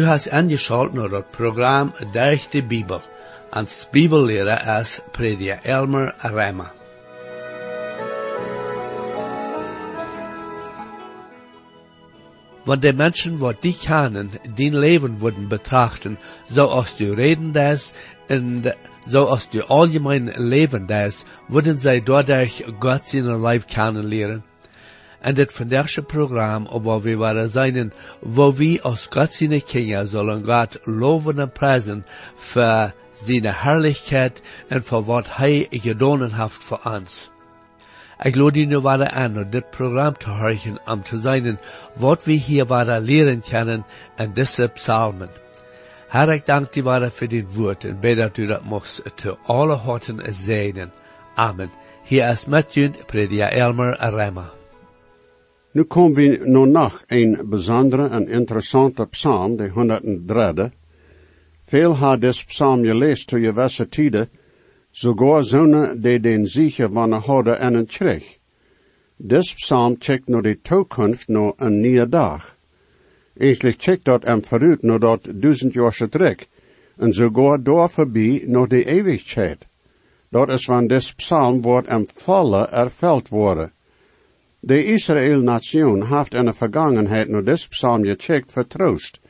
Du hast angeschaltet naar het programma Durch de Bibel. Als Bibellehrer is prediker Elmer Rema. Want de Menschen, wat die kennen, die Leben worden betrachten, zoals du reden das, und zoals du allgemein Leben das, würden sie dadurch Gott zijn Leib kennenlernen. En dit vandaagse programma, waar we waren zijn, waar we als Gott zijn kinderen zullen God loven en prijzen voor zijn herrlijkheid en voor wat hij gedaan heeft voor ons. Ik lade nu weer aan om dit programma te horen om te zijn wat we hier weer leren kunnen in deze psalmen. Herr, ik dank weer voor dit woord en bid dat u dat mocht te alle harten zegnen. Amen. Hier is u, prediker Elmer Rema. Nu komen we nog nog een bijzondere en interessante psalm, de 103. Veel had des psalm gelezen je wesse tijden, sogar zonen die den zieke van hadden en een terug. Des psalm checkt naar de toekomst naar een nieuwe dag. Eigenlijk checkt dat hem vooruit naar dat duizend jaar terug, en sogar door voorbij naar de eeuwigheid. Dat is van des psalm wordt hem volle erveld worden. De Israël-nation heeft in de vergangenheid naar dit psalm gecheckt voor troost.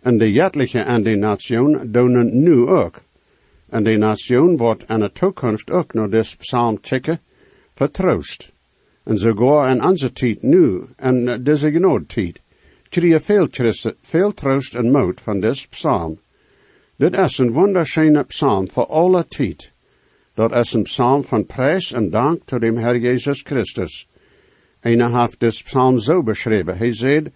En de jetliche en de nation doen nu ook. En de nation wordt in de toekomst ook naar dit psalm checken voor troost. En sogar in onze tijd nu, en deze genoeg tijd, krijg veel veel troost en moed van dit psalm. Dit is een wonderschöne psalm voor alle tijd. Dat is een psalm van prijs en dank tot de Heer Jezus Christus. En hij heeft de psalm zo beschreven. Hij zei,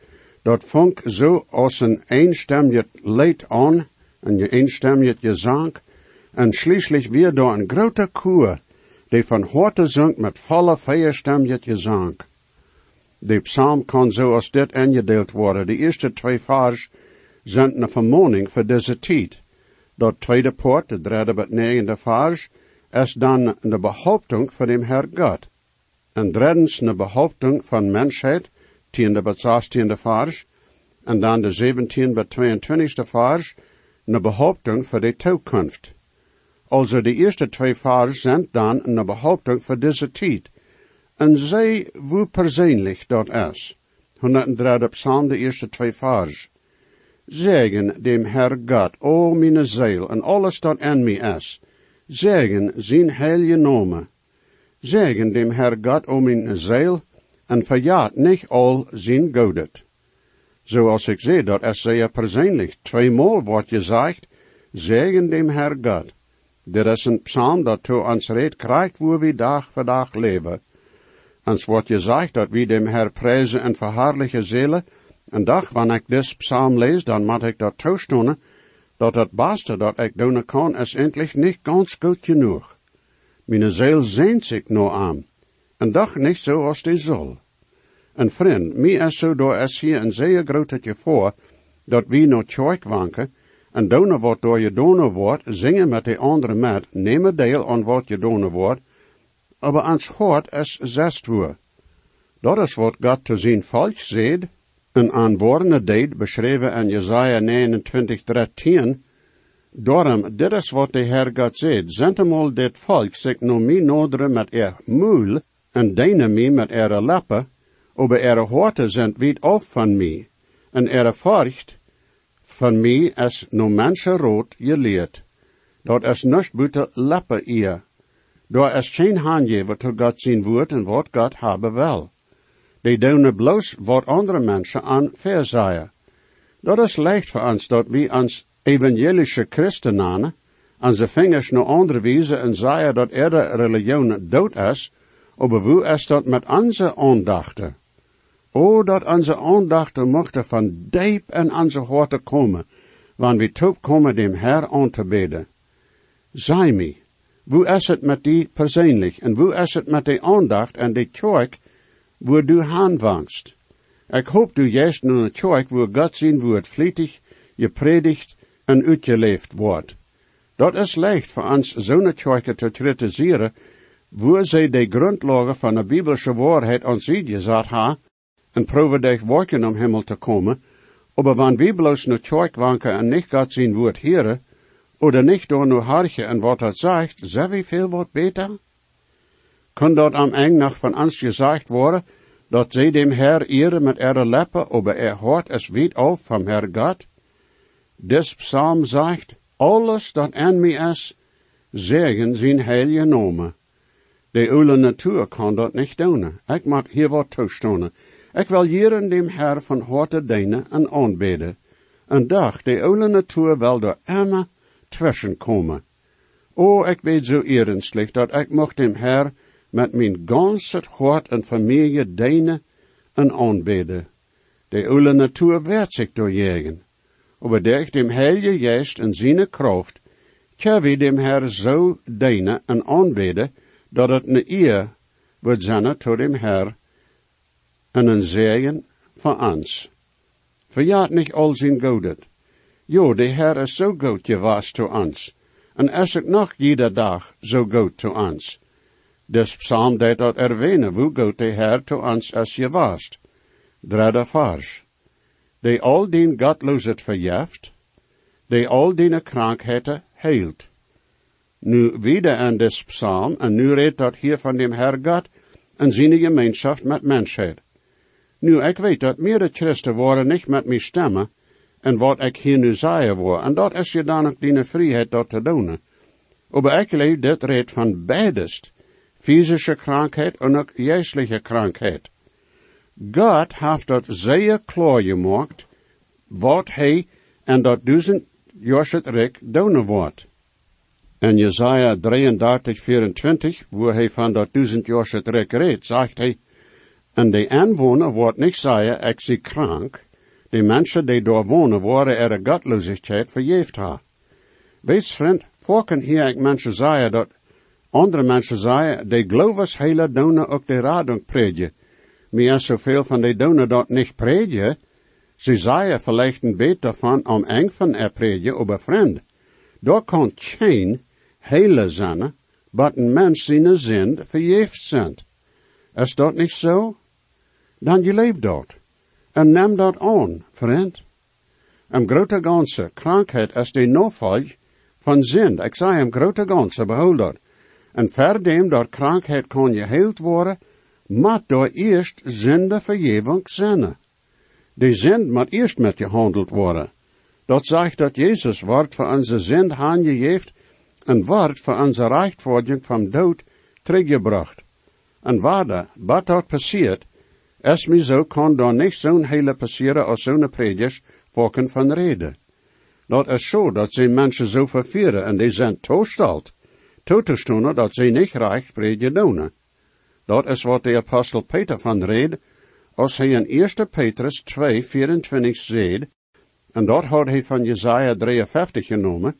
dat vonk zo als een eenstemmig leed aan, en je eenstemmig gezang, en schließlich weer door een grote koer, die van hoorte zong met volle vierstemmig gezang. De psalm kan zo als dit ingedeeld worden. De eerste twee vers zijn een vermoning voor deze tijd. Dat tweede poort, de derde bet negende vers, is dan de behauptung voor de Herr God. Een behauptung van mensheid, tiende bet zestiende vers, en dan de zeventiende bet 22 vers, een behauptung voor de toekomst. Also de eerste twee vers zijn dan een behauptung voor deze tijd. En zij hoe persoonlijk dat is. 103 psalm, de eerste twee vers. Zegen dem Herr God, o mijn ziel, en alles dat in mij is. Zegen zijn heilige namen. Zegen dem Herr God om mijn ziel, en verjaat niet al zijn godet. Zoals ik zei, dat is zeer persoonlijk. Tweemaal wordt gezegd, zegen dem Herr God. Dit is een psalm dat to ons reed krijgt, waar we dag voor dag leven. Ons wordt gezegd dat we dem Herr prijzen en verhaarlijke zelen. En dag, wanneer ik dit psalm lees, dan moet ik dat toestonen, dat het beste dat ik doen kan, is endlich niet ganz goed genoeg. Mijn ziel zeent zich nou aan, en dag niet zoals die zal. En vriend, mij is zo door is hier een zeer groot voor, dat wie nog tjoik wanken, en doen wat door je doen wordt, zingen met de anderen met, nemen deel aan wat je doen wordt, aber ans hart is zest woer. Dat is wat God te zijn volk zegt, een aanwoordende deed beschreven in Jesaja 29, 13, Daarom, dit is wat de Heer God zegt. Zentemal dit volk zich no mi noderen met er moel, en deine mi met ere lappen, aber ere horte zijn weit af van mi, en ere furcht van mi is no mensenrood geleerd. Dat is nust buiten lappen ihr. Daar is geen handgever tot God zijn woord en wat God hebben wel. Die doen bloos wat andere mensen aan verzaaien. Dat is leicht voor ons dat we ons evangelische christenen aan zijn vingers naar andere wijzen en zeggen dat ihre religion dood is, aber hoe is dat met onze aandachten? O, dat onze aandachten mochten van diep in onze harten komen, wanneer we komen dem Herr aan te bidden. Zij me, hoe is het met die persoonlijk, en hoe is het met die aandacht en die kerk, waar du aanwangst? Ik hoop du juist naar een kerk waar God zijn woord vlietig, je predigt en uitgeleefd wordt. Dat is leicht voor ons zo'n kerken te kritiseren, waar zij de grondlagen van de biblische waarheid ons gezet ha, en probeer dich werken om hemel te komen, Aber wann wir bloß nur Zeug wanken und nicht Gott sein Wort hören, oder nicht door nur hartje en wat dat zegt, zeg wie veel wat beter? Kan dat am eng nog van ons gezegd worden, dat zij dem Herr ere met ihre Lippen, aber er hört es weit auf vom Herr Gott? Des Psalm sagt, alles dat an mij is, zeggen zijn heilige nomen. De oude natuur kan dat niet doen. Ik mag hier wat toestonen. Ik wil jeren dem Herr van harte dienen en aanbeden. En dag, de oude natuur wil door immer tussenkomen. O, ik weet zo ernstig dat ik mocht dem Herr met mijn ganse hart en familie dienen en aanbeden. De oude natuur werd zich doorjagen. Aber durch dem Heilige Geist en zijn kracht, kan we dem Herr zo dienen en aanbeden, dat het een eer wordt zijn tot dem Herr en een zegen voor ons. Verjaat niet al zijn goedheid. Jo, de Herr is zo goed geweest to ons, en is het nog ieder dag zo goed to ons. Des psalm deed dat erwähnen, hoe goed de Herr to ons is geweest. Derde vers. De al die het verjeft, de al die krankheden heilt. Nu wieder in des psalm, en nu redt dat hier van dem God en zijn gemeenschap met mensheid. Nu, ik weet dat meerdere christen worden niet met mij stemmen, en wat ik hier nu zei wil, en dat is je dan ook die vrijheid dat te doen. Maar ik leef dit reed van beidest, fysische krankheid en ook geestelijke krankheid. God heeft dat zeer klaar gemaakt, wat hij en dat duizend het rek doen wordt. En Jesaja 33, 24, waar hij van dat duizend het rek redt, zegt hij, en de aanwoner wordt niet zeggen, ik zie krank, de mensen die door wonen worden er de godloosheid verjeefd ha. Wees vriend, voorken hier ik mensen zeggen dat andere mensen zeggen, de gelovers hele doen ook de radung predje. Meer zoveel van de doen dat niet predje, ze zeggen vielleicht een beter van om eng van er predje, aber vriend, daar kan geen hele zijn, maar een mens zijn zin verjeefd zijn. Is dat niet zo? Dan je leeft dat. En neem dat aan, vriend. Een grote ganse krankheid is de novolg van zin. Ik zei een grote ganse, behold dat. En verdem dat krankheid kan geheeld worden, moet door eerst zinde vergeving zijn. De zin moet eerst met je handeld worden. Dat zegt dat Jezus wordt voor onze zin aangegeven en wordt voor onze rechtvaardiging van dood teruggebracht. En waar wat dat passiert, es mi zo kan dan niet zo'n hele passeren als zo'n predikers volken van reden. Dat is zo dat ze mensen zo vervieren en die zijn toesteld, toe te stonen dat ze niet recht prediken doen. Dat is wat de apostel Peter van reed, als hij in 1 Petrus 2, 24 zegt, en dat had hij van Jesaja 53 genomen,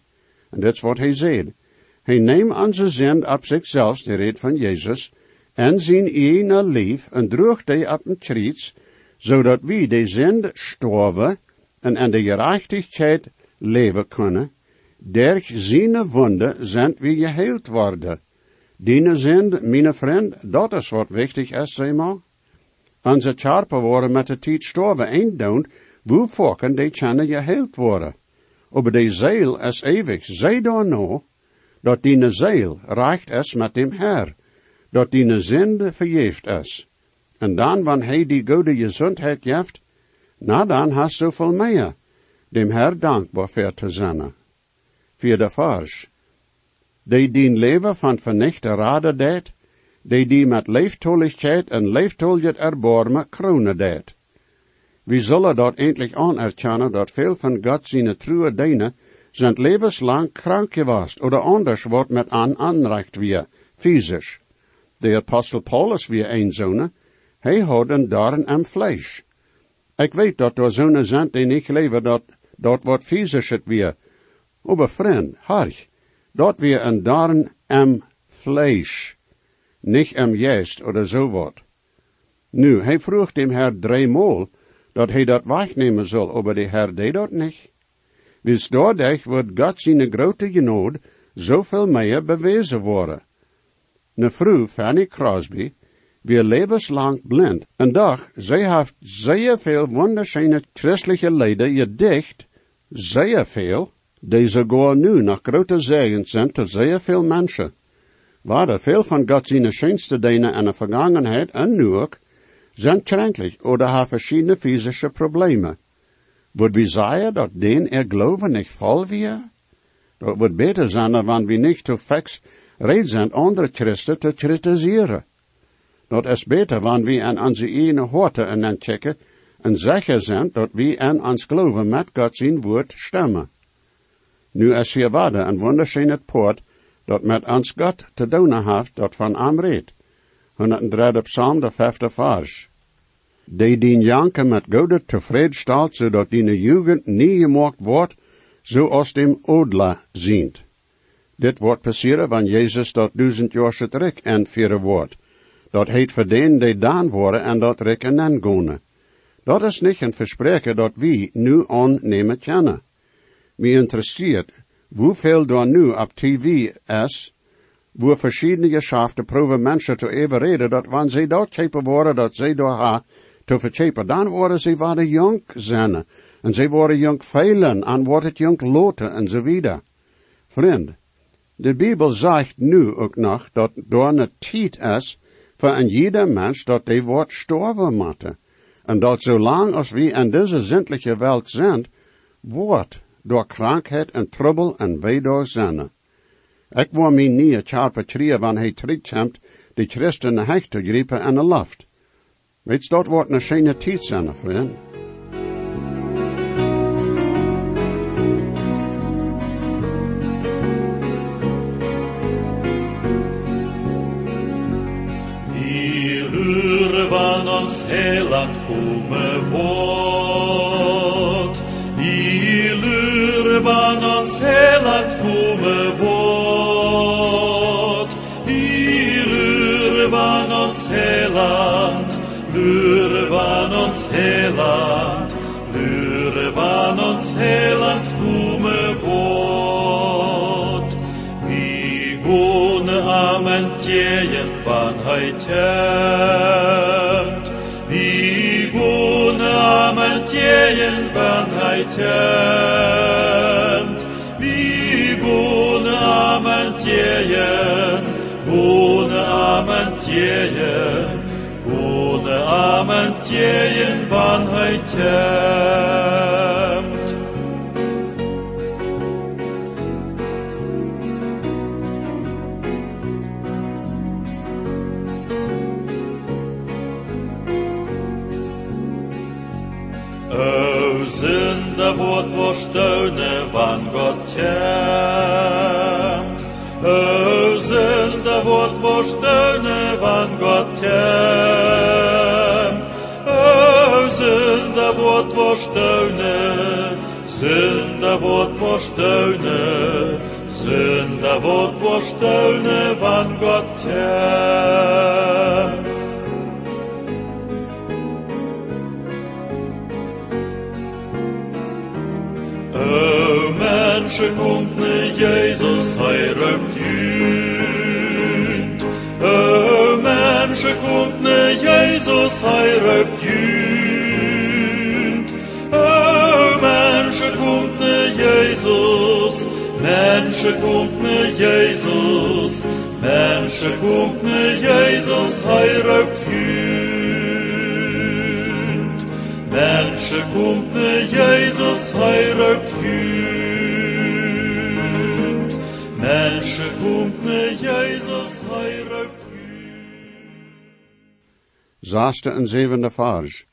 en dat is wat hij zei. Hij neemt onze zin op zichzelf, de reed van Jezus, en zijn ene lief en droeg die op een kriets, zodat wie de zend storven en aan de gerechtigheid leven kunnen, der zijn wonde zijn wie geheeld worden. Die zend, mijn vriend, dat is wat wichtig is, zeg maar. Onze charpen worden met de tijd storven einddoen, hoe volken die kunnen geheeld worden. Aber de ziel is eeuwig. Zij dan nou, dat die ziel reicht is met dem Herr dat die zinde verjeefd is. En dan, wanneer hij die goede gezondheid geeft, na dan hast zoveel meer, dem Herr dankbaar voor te zijn. Vierde vers. Die dien leven van vernichte raden deed, die die met leeftolligheid en leeftolligheid erbarmen kronen deed. We zullen dat eindelijk anerkennen dat veel van God zijn trouwe dienen zijn levenslang krank geweest oder anders wordt met aan aanrecht weer, fysisch. De apostel Paulus weer een zonen, hij had een darn am vlees. Ik weet dat er zonen zijn die niet leven dat, dat wat fysisch het weer. Aber vriend, harch, weer een darn am vlees. Nicht am jest oder so wat. Nu, hij vroeg dem Herr driemaal dat hij dat wegnemen zal, aber de Herr deed dat niet. Dus dadurch wordt God zijn grote genood zoveel meer bewezen worden. Ne vrouw, Fanny Crosby, wir levenslang blind. En doch, zij heeft zeer veel wunderschöne christelijke leden gedicht, zeer veel, die sogar nu nog grote zegen zijn tot zeer veel mensen. Waar veel van God zijn schönste dingen in de vergangenheid en nu ook, zijn kränklich oder haben verschiedene physische Probleme. Wordt we zeggen dat den er geloven niet vol wir? Dat wordt beter zijn wanneer we niet te fix red zijn andere Christen te kritiseren. Dat is beter wanneer we aan onze eigen horten en checken en zeker zijn dat we aan ons geloven met God zijn woord stemmen. Nu is hier waarde een wunderschöne poort dat met ons God te doen heeft dat van am reed. 103 psalm de vijfde vers. Die dien janken met goede tevreden staat, zodat die jugend niet gemaakt wordt, zoals dem odla zient. Dit wordt passeren wanneer Jezus dat duizend jaar terug en vieren wordt. Dat heet verdien die daan worden en dat rekken en gonen. Dat is niet een verspreken dat wie nu aannemen kennen. Me interessiert, hoeveel er nu op tv is, wo verschiedene geschafte proeven mensen te overreden dat wanneer ze dat chepen worden, dat ze door haar te verchepen, dan worden ze wat jong zijn. En ze worden jong veilen, en wordt het jong loten, en zo wieder. Vriend, de Bijbel zegt nu ook nog dat door een tijd is voor een jeder mens dat hij wordt sterven moet. En dat zolang als we in deze zindelijke wereld zijn, wordt door krankheid en trouble en weedoor zijn. Ik wil me niet het jaar betreden wanneer hij terugkomt, de christen naar huis te griepen en de lucht. Weet dat wordt een schöne tijd zijn, vriend. ons heiland komen van ons heiland, luur van ons heiland komen wordt. Wie wonen aan mijn tjejen van het tjejen van hij temt. samentjeien wanheidjemt O sinn der wot wo stoune wann Gott jemt O sinn der wot wo stoune wann Gott jemt zonde wordt voor steunen, zonde wordt voor steunen, zonde wordt voor steunen van God tjemt. Menschen kommt ne Jesus heirat jünt. O Menschen kommt ne Jesus heirat jünt. Jesus, Menschen kommt ne Jesus, Menschen kommt ne Jesus heirat jünt. Menschen kommt ne Jesus heirat jünt. Menschen komt me Jezus heilig Zesde en zevende vers.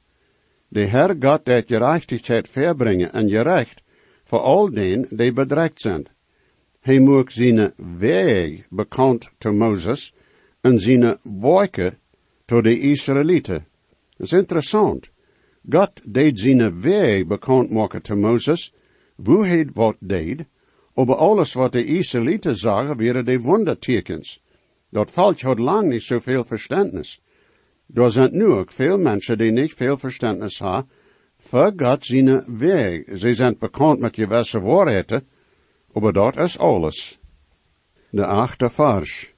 De Herr God dat gerechtigheid verbrengen en gerecht voor al den die bedreigd zijn. Hij moet zijn weg bekend te Moses en zijn werken tot de Israëlieten. Dat is interessant. God deed zijn weg bekend maken te Moses, hoe hij wat deed, over alles wat de Israëlieten zagen, waren de wondertekens. Dat volk had lang niet zoveel verständnis. Er zijn nu ook veel mensen die niet veel verständnis hebben, voor God zijn weg. Ze zijn bekend met gewisse waarheden, maar dat is alles. De achte vers.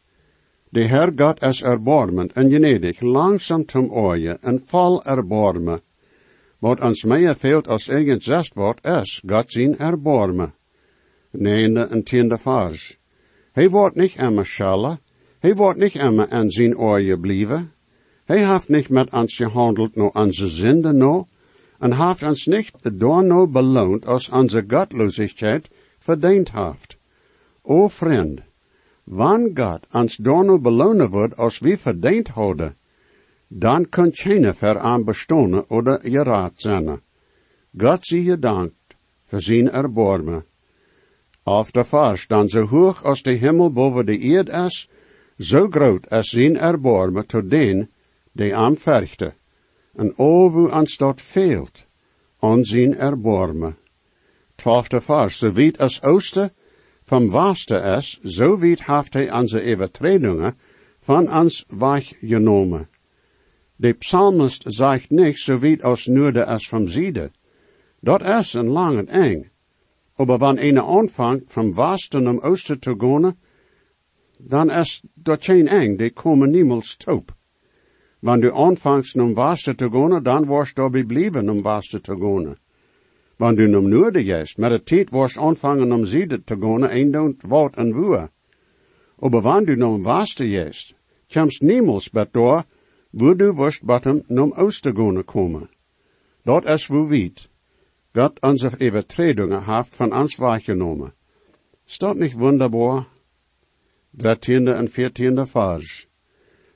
De Herr God is erbarmend en genedig, langzaam zum oje en vol erbarme. Wat ons meer fehlt als eigen zest wordt is, God zijn erbarme. Neende en tiende vers. Hij wordt niet immer schelle, hij wordt niet immer aan zijn oje blijven. Hij heeft niet met ons gehandeld no onze zinde no, en heeft ons niet door no beloond als onze gottlosigheid verdiend heeft. O vriend, wann God ons door no belonen wordt als we verdiend houden, dan kan keine ver aan bestonen oder geraad zijn. God zie je dankt voor zijn erbarmen. Auf der Vers, dan zo hoog als de hemel boven de eerd is, zo groot is zijn erbarmen tot den, die aanverchte. En o, wo ons dat veelt, aan zijn erbarmen. Twaalfde vers, zo wiet als oosten waste is, zo wiet heeft hij onze overtredingen van ons genomen. De psalmist zegt niet zo wiet als noorde als van ziede. Dat is een lang en eng. Aber wann eine anfangt vom Westen um Osten zu gehen, dan is dat geen eng, die komen niemals top. Wann du anfangst um Westen zu gehen, dan wirst du blijven um Westen zu gehen. Wann du um Noorden gehst, met de tijd wirst anfangen um Süden zu gehen, ein und wat en wo. Aber wann du um Westen gehst, kommst niemals bet door, wo du wirst batem Osten gehen kommen. Dat is wo weit. Gott onze Übertretungen haft von uns wahrgenommen. Staat nicht wunderbar? Dertiende en viertiende Vers.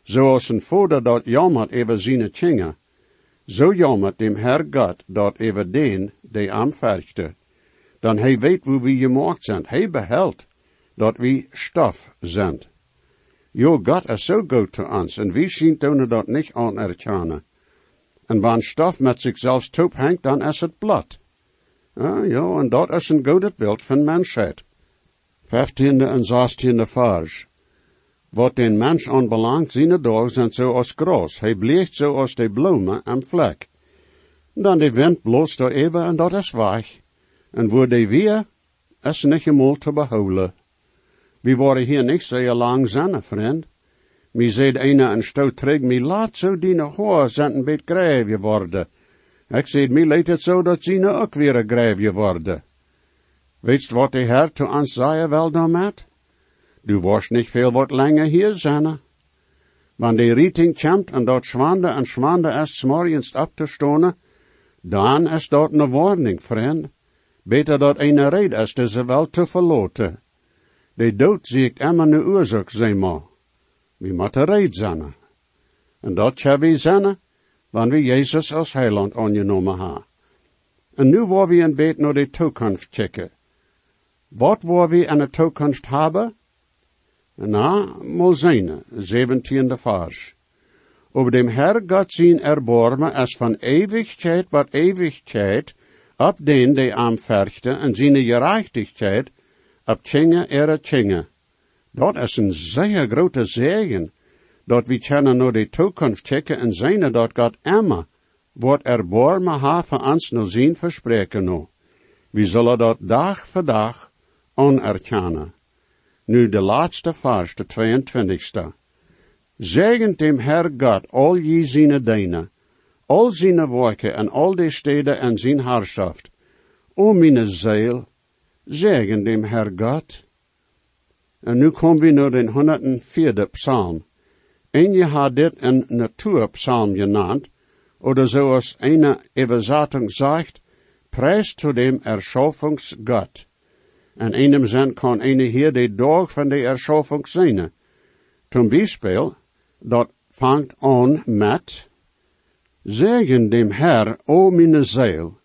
Zoals een vader dat jammert over zijn Kinder, zo jammert dem Herr Gott dat over den, die aanvergte. Dan hij weet hoe we gemaakt zijn. Hij behelt dat we stof zijn. Jo, Gott is zo goed te ons, en wie zien toen dat niet aan erkennen. En wanneer stof met zichzelf top hangt, dan is het blad. Ah, ja, en dat is een goed beeld van mensheid. Vijftiende en zestiende vers. Wat den mens aanbelangt, zijn dagen zijn zoals gras. Hij blijft zoals de bloemen en vlek. Dan de wind blost door even en dat is weg. En voor de weer is niet eenmaal te behouden. We worden hier niet zo lang zijn, vriend. Mi zegt een en stoot terug, mi laat zo die hoor zijn een beetje grijf geworden. Ik zei, mij leidt het zo dat nou ook weer een worden. Weet wat de Heer te ons zei wel dan? Du worst niet veel wat langer hier zijn. Wanneer de rieting komt en dat schwande en schwande is smorgens op te stonen, dan is dat een warning, vriend. Beter dat een reden is de ze wel te verloten. De dood zie ik immer een oorzaak, zeg maar. We moeten red zijn. En dat zou we zijn, wanneer we Jezus als heiland aangenomen hebben. En nu waar we een beetje naar de toekomst kijken. Wat waar we in de toekomst hebben? Na, mal zijn, zeventiende vers. Over dem Herr Gott zijn erbarmen is van eeuwigheid wat eeuwigheid, op den die aanverchten en zijn gerechtigheid, op tjinge ere tjinge. Dat is een zeer grote zegen, dat we kunnen naar de toekomst kijken en zijn dat God immer wordt erbarmen ha van ons nog zien verspreken no. We zullen dat dag voor dag onerkennen. Nu de laatste vers, de 22ste. Zegent dem Herr God al je zine deine, al zijn werken en al de steden en zijn heerschaft. O mijn ziel, zegen dem Herr God. En nu komen we naar de 104e psalm. En je had dit een natuurpsalm genannt, oder zoals eine Übersetzung sagt, prijs zu dem Erschöpfungsgott. En in dem zin kan eine hier de dag van de Erschöpfung zijn. Zum Beispiel, dat fangt an met, Zegen dem Herr, o meine Seele,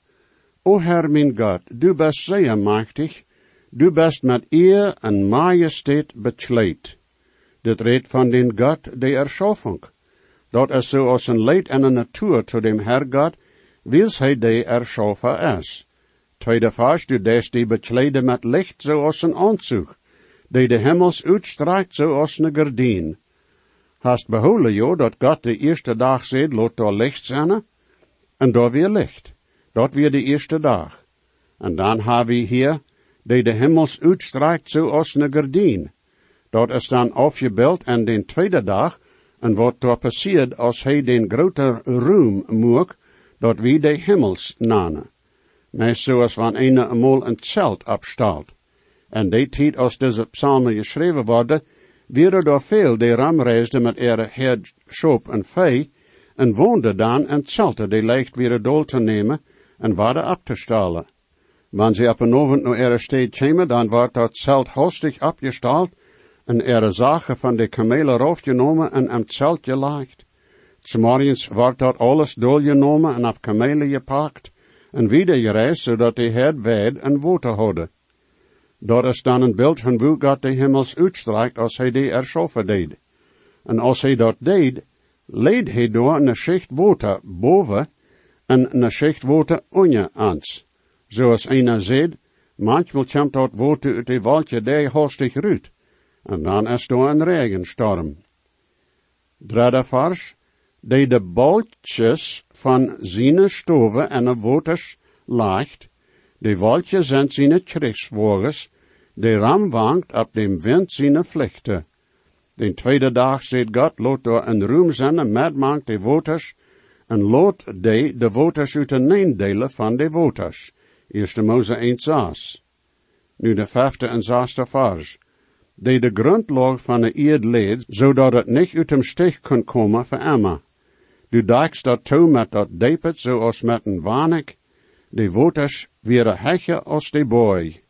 o Herr mein Gott, du bist sehr machtig, du bist met eer en majesteit bekleed. Dit redt van den Gott der Erschaffung. Dat is zo als een leid en een natuur to dem Herr Gott, wils hij de Erschaffer is. Tweede vers, du des die met licht zoals een aanzug, die de hemels uitstrekt zoals een gardien. Hast beholen jo dat God de eerste dag zegt, lot door licht zijn, en door weer licht. Dat weer de eerste dag. En dan hebben we hier, die de hemels uitstrekt zoals een gardien. Dat is dan afgebeeld en den tweede dag, en wat er passiert als hij den groter roem moek, dat wie de himmels nanen. Meest zoals van een eenmaal een zelt abstalt. En die tijd als deze psalmen geschreven worden, werden door veel die ramreisden met ihre herd, schop en vee, en woonden dan en zelte die leicht weer dol te nemen en waren ab te stalen. Wanneer ze op een avond naar ihre steed kwamen, dan wordt dat zelt hostig abgestald en ihre zaken van de kamelen afgenomen en am zelt gelegd. S'morgens wordt dat alles doorgenomen en op kamelen gepakt en wieder gereisd, zodat de herd weid en water hadden. Dat is dan een beeld van hoe God de hemels uitstrijkt als hij die erschaffen deed. En als hij dat deed, leed hij door een schicht water boven en een schicht water onder ons. Zoals een zegt, manchmal komt dat water uit de waldje die hastig ruut. En dan is er een regenstorm. Derde vers, die de baltjes van zijn stoven en de waters laagt, de wolkjes zijn zijn krigswagens, de ram wankt op dem wind vlechten. Den tweede dag zegt God, lot door een roem zenden met de waters, en lot de de waters uit delen van de waters. Eerste Mose 1 saas. Nu de vijfde en zesde vers. De de grondlag van de eerd leed, zodat het niet uit hem stich kon komen voor Emma. Du dijkst dat toe met dat depet zoals met een wanek, de waters weer hecher als de boy.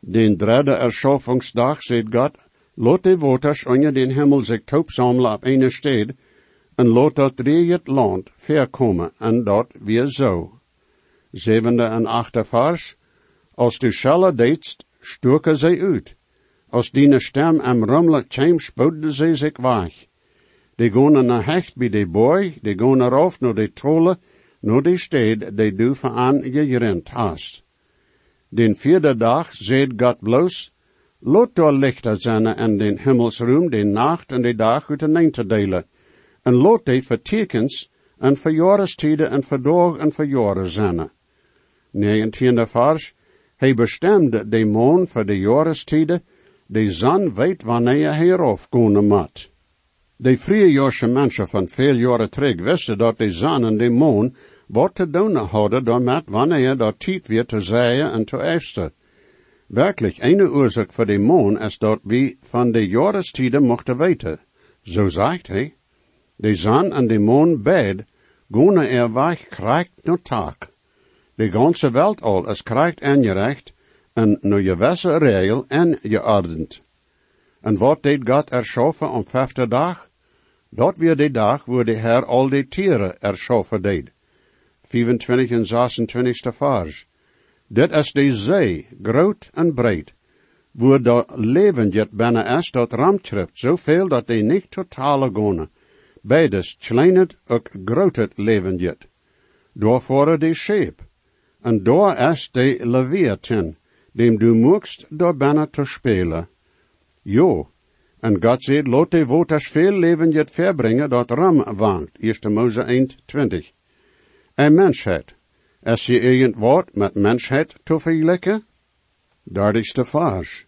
Den derde erschaffungsdag zegt God, lot de waters onder den Himmel zich samelen op een stede, en lot dat het land verkomen, en dat weer zo. Zevende en achte vers, als du schelle deedst, stoken zij uit. Als die stem am rummelen kwam, spoedden zij zich weg. Die gaan naar hecht bij de boy, die gaan eraf naar de trolle, naar de stede, die du aan gerend hast. Den vierde dag zeed God bloos, lot door lichter zijn en den hemelsroom, den nacht en de dag uit de te delen, en lot die vertekens en verjaarstijden en verdoog en verjaren zijn. Negentiende vers, hij bestemde de maan voor de jaarstijden, de zon weet wanneer hij eraf komen moet. De Joodse mensen van veel jaren terug wisten dat de zon en de maan wat te doen hadden door met wanneer dat tijd weer te zeggen en te eisten. Werkelijk, een oorzaak voor de maan is dat we van de jaarstijden mochten weten. Zo zegt hij. De zon en de maan bed, gaan er weg krijgt no taak. De ganze welt al is krijgt aangerecht en no je wesse regel en je ordent. En wat deed God erschaffen om vijfde dag? Dat weer de dag waar de Heer al die tieren erschaffen deed. 25 en 26 vers. Dit is de zee, groot en breed, waar de leven jet bijna is dat ramschrift, zoveel dat die niet totale gaan. Beides kleinet ook groot leven jet. Door voor de scheep. En door is de leviathan, dem du moekst door bijna te spelen. Jo, en God zegt, lot de waters veel leven jet verbrengen dat ram wankt. 1 Mose 1, 20 en mensheid. Als je irgend woord met mensheid te vergelijken? Dat is de vers.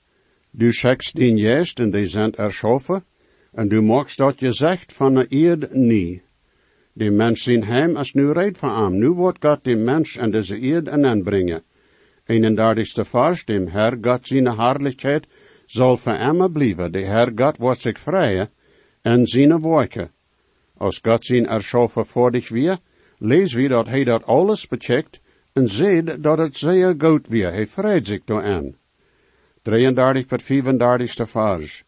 Du zegt den juist en die zijn erschaffen, en du magst dat je zegt van de eerd nie. De mens zijn hem is nu reed van hem. Nu wordt God de mens en deze eerd en aanbrengen. En dat is de vers, dem Herr God zijn herrlichheid zal voor hem blijven. De Herr God wordt zich vrijen en zijn werken. Als God zijn erschaffen voor dich weer, lees wie dat hij dat alles becheckt en ziet dat het zeer goed weer. Hij vrede zich door aan. 33 tot 35 vers.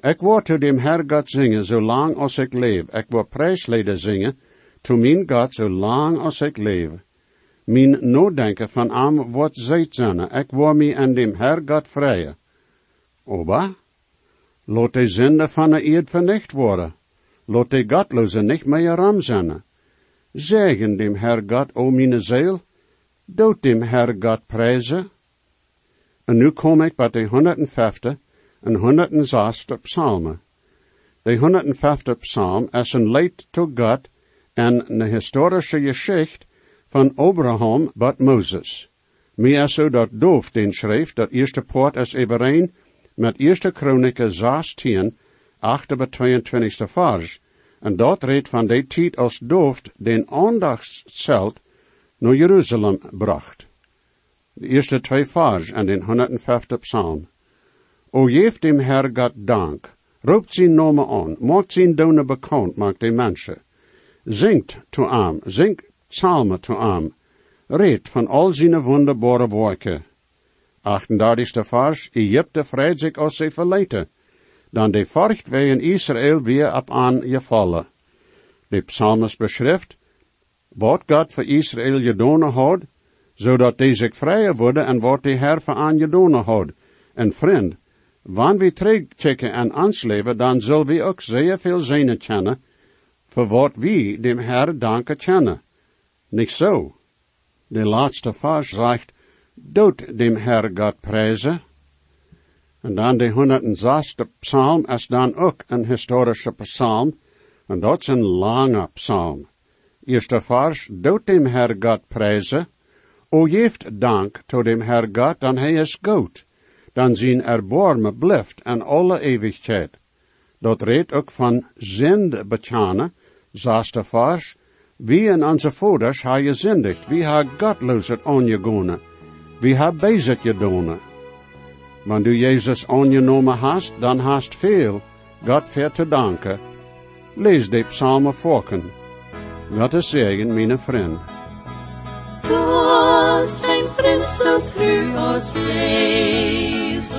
Ik word to dem Herr God zingen, zolang als ik leef. Ik word prijsleden zingen, to mijn God, zolang als ik leef. Mijn nooddenken van am wordt zet zijn. Ik word mij aan dem Herr God vrijen. Oba, laat de zinde van de eerd vernicht worden. Laat de godloze niet meer ram zijn. Zegen dem Herr Gott, o meine Ziel, dood dem Herr Gott prijzen. En nu kom ik bij de 150 en 106 psalmen. De 150 psalm is een leid to God en een historische geschicht van Abraham bat Moses. Meer zo dat doof den schreef, dat eerste poort is overeen met Eerste Kronieken 16, 8 bij 22 vers. En dat redt van de tijd als Dooft den aandachtszelt naar Jeruzalem bracht. De eerste twee vers en den 150 psalm. O geef dem Herr God dank, roept zijn namen aan, maakt zijn donen bekend, maakt de mensen. Zingt to am, zingt psalmen to am, redt van al zijn wonderbare werken. 38. vers, Egypte vreit zich als ze verleiden, dan de furcht in Israël weer op aan je vallen. De psalmist beschrijft, wat God voor Israël gedaan had, zodat die zich vrijer worden en wat de Herr voor aan gedaan had. En vriend, wanneer we terugchecken en ons leven, dan zullen we ook zeer veel zinnen kennen, voor wat we dem Herr danken kennen. Niet zo. De laatste vers zegt, doet dem Herr God prijzen. En dan de 106 psalm is dan ook een historische psalm, en dat is een lange psalm. Eerste vers, doet dem Herr God prijzen. O geeft dank tot dem Herr God, dan hij is goed. Dan zijn erbarmen blijft en alle eeuwigheid. Dat redt ook van zend bechanen, zesde vers, wie en onze vaders ha je zindigt, wie ha godloosheid aangegonen, wie ha bezig gedaan. Wanneer du Jezus aangenomen hast, dan hast veel, God ver te danken. Lees de psalmen volken. Wat is zeggen, mijn vriend. Du hast ein Prinz so treu aus Jesus,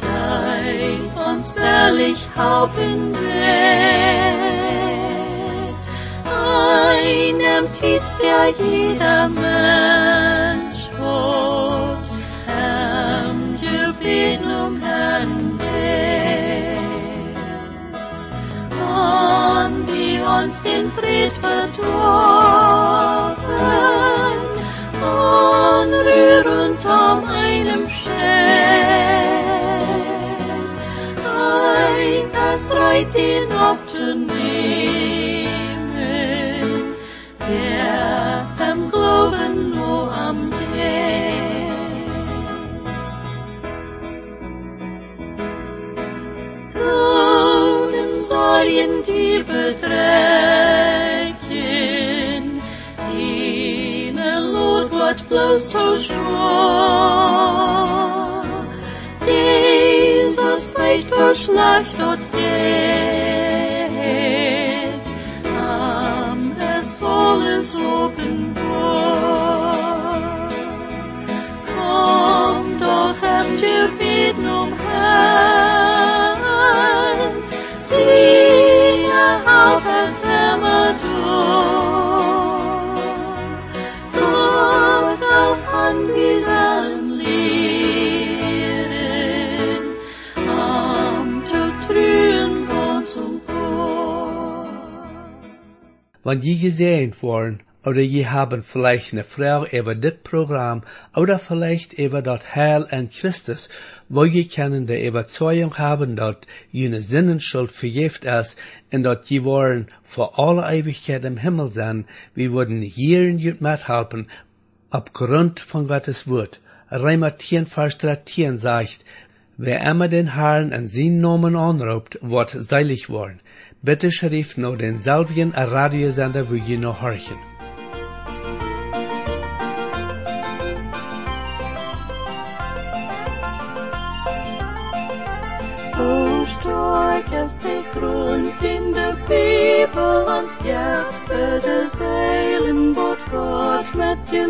dein uns herrlich Haupt Einem Tit, der jeder Mensch uns den Fried verdorben, anrührend um einem Schett, ein, das reit den Obten Wann je gesehen worden, oder je haben vielleicht eine Frau über das Programm, oder vielleicht über dort Heil an Christus, wo je können die Überzeugung haben, dort jene Sinnenschuld vergift ist, und dort je wollen vor aller Ewigkeit im Himmel sein, wir würden hier in Jut mithelfen, aufgrund von Gottes Wort. Reimer 10, Vers 13 sagt, wer immer den Herrn an seinen Namen anruft, wird seilig worden. Bitte schrift nur den selbigen Radiosender, wo je noch horchen. O stark is de grond in de Bibel ons ja, het is heilen wat God met je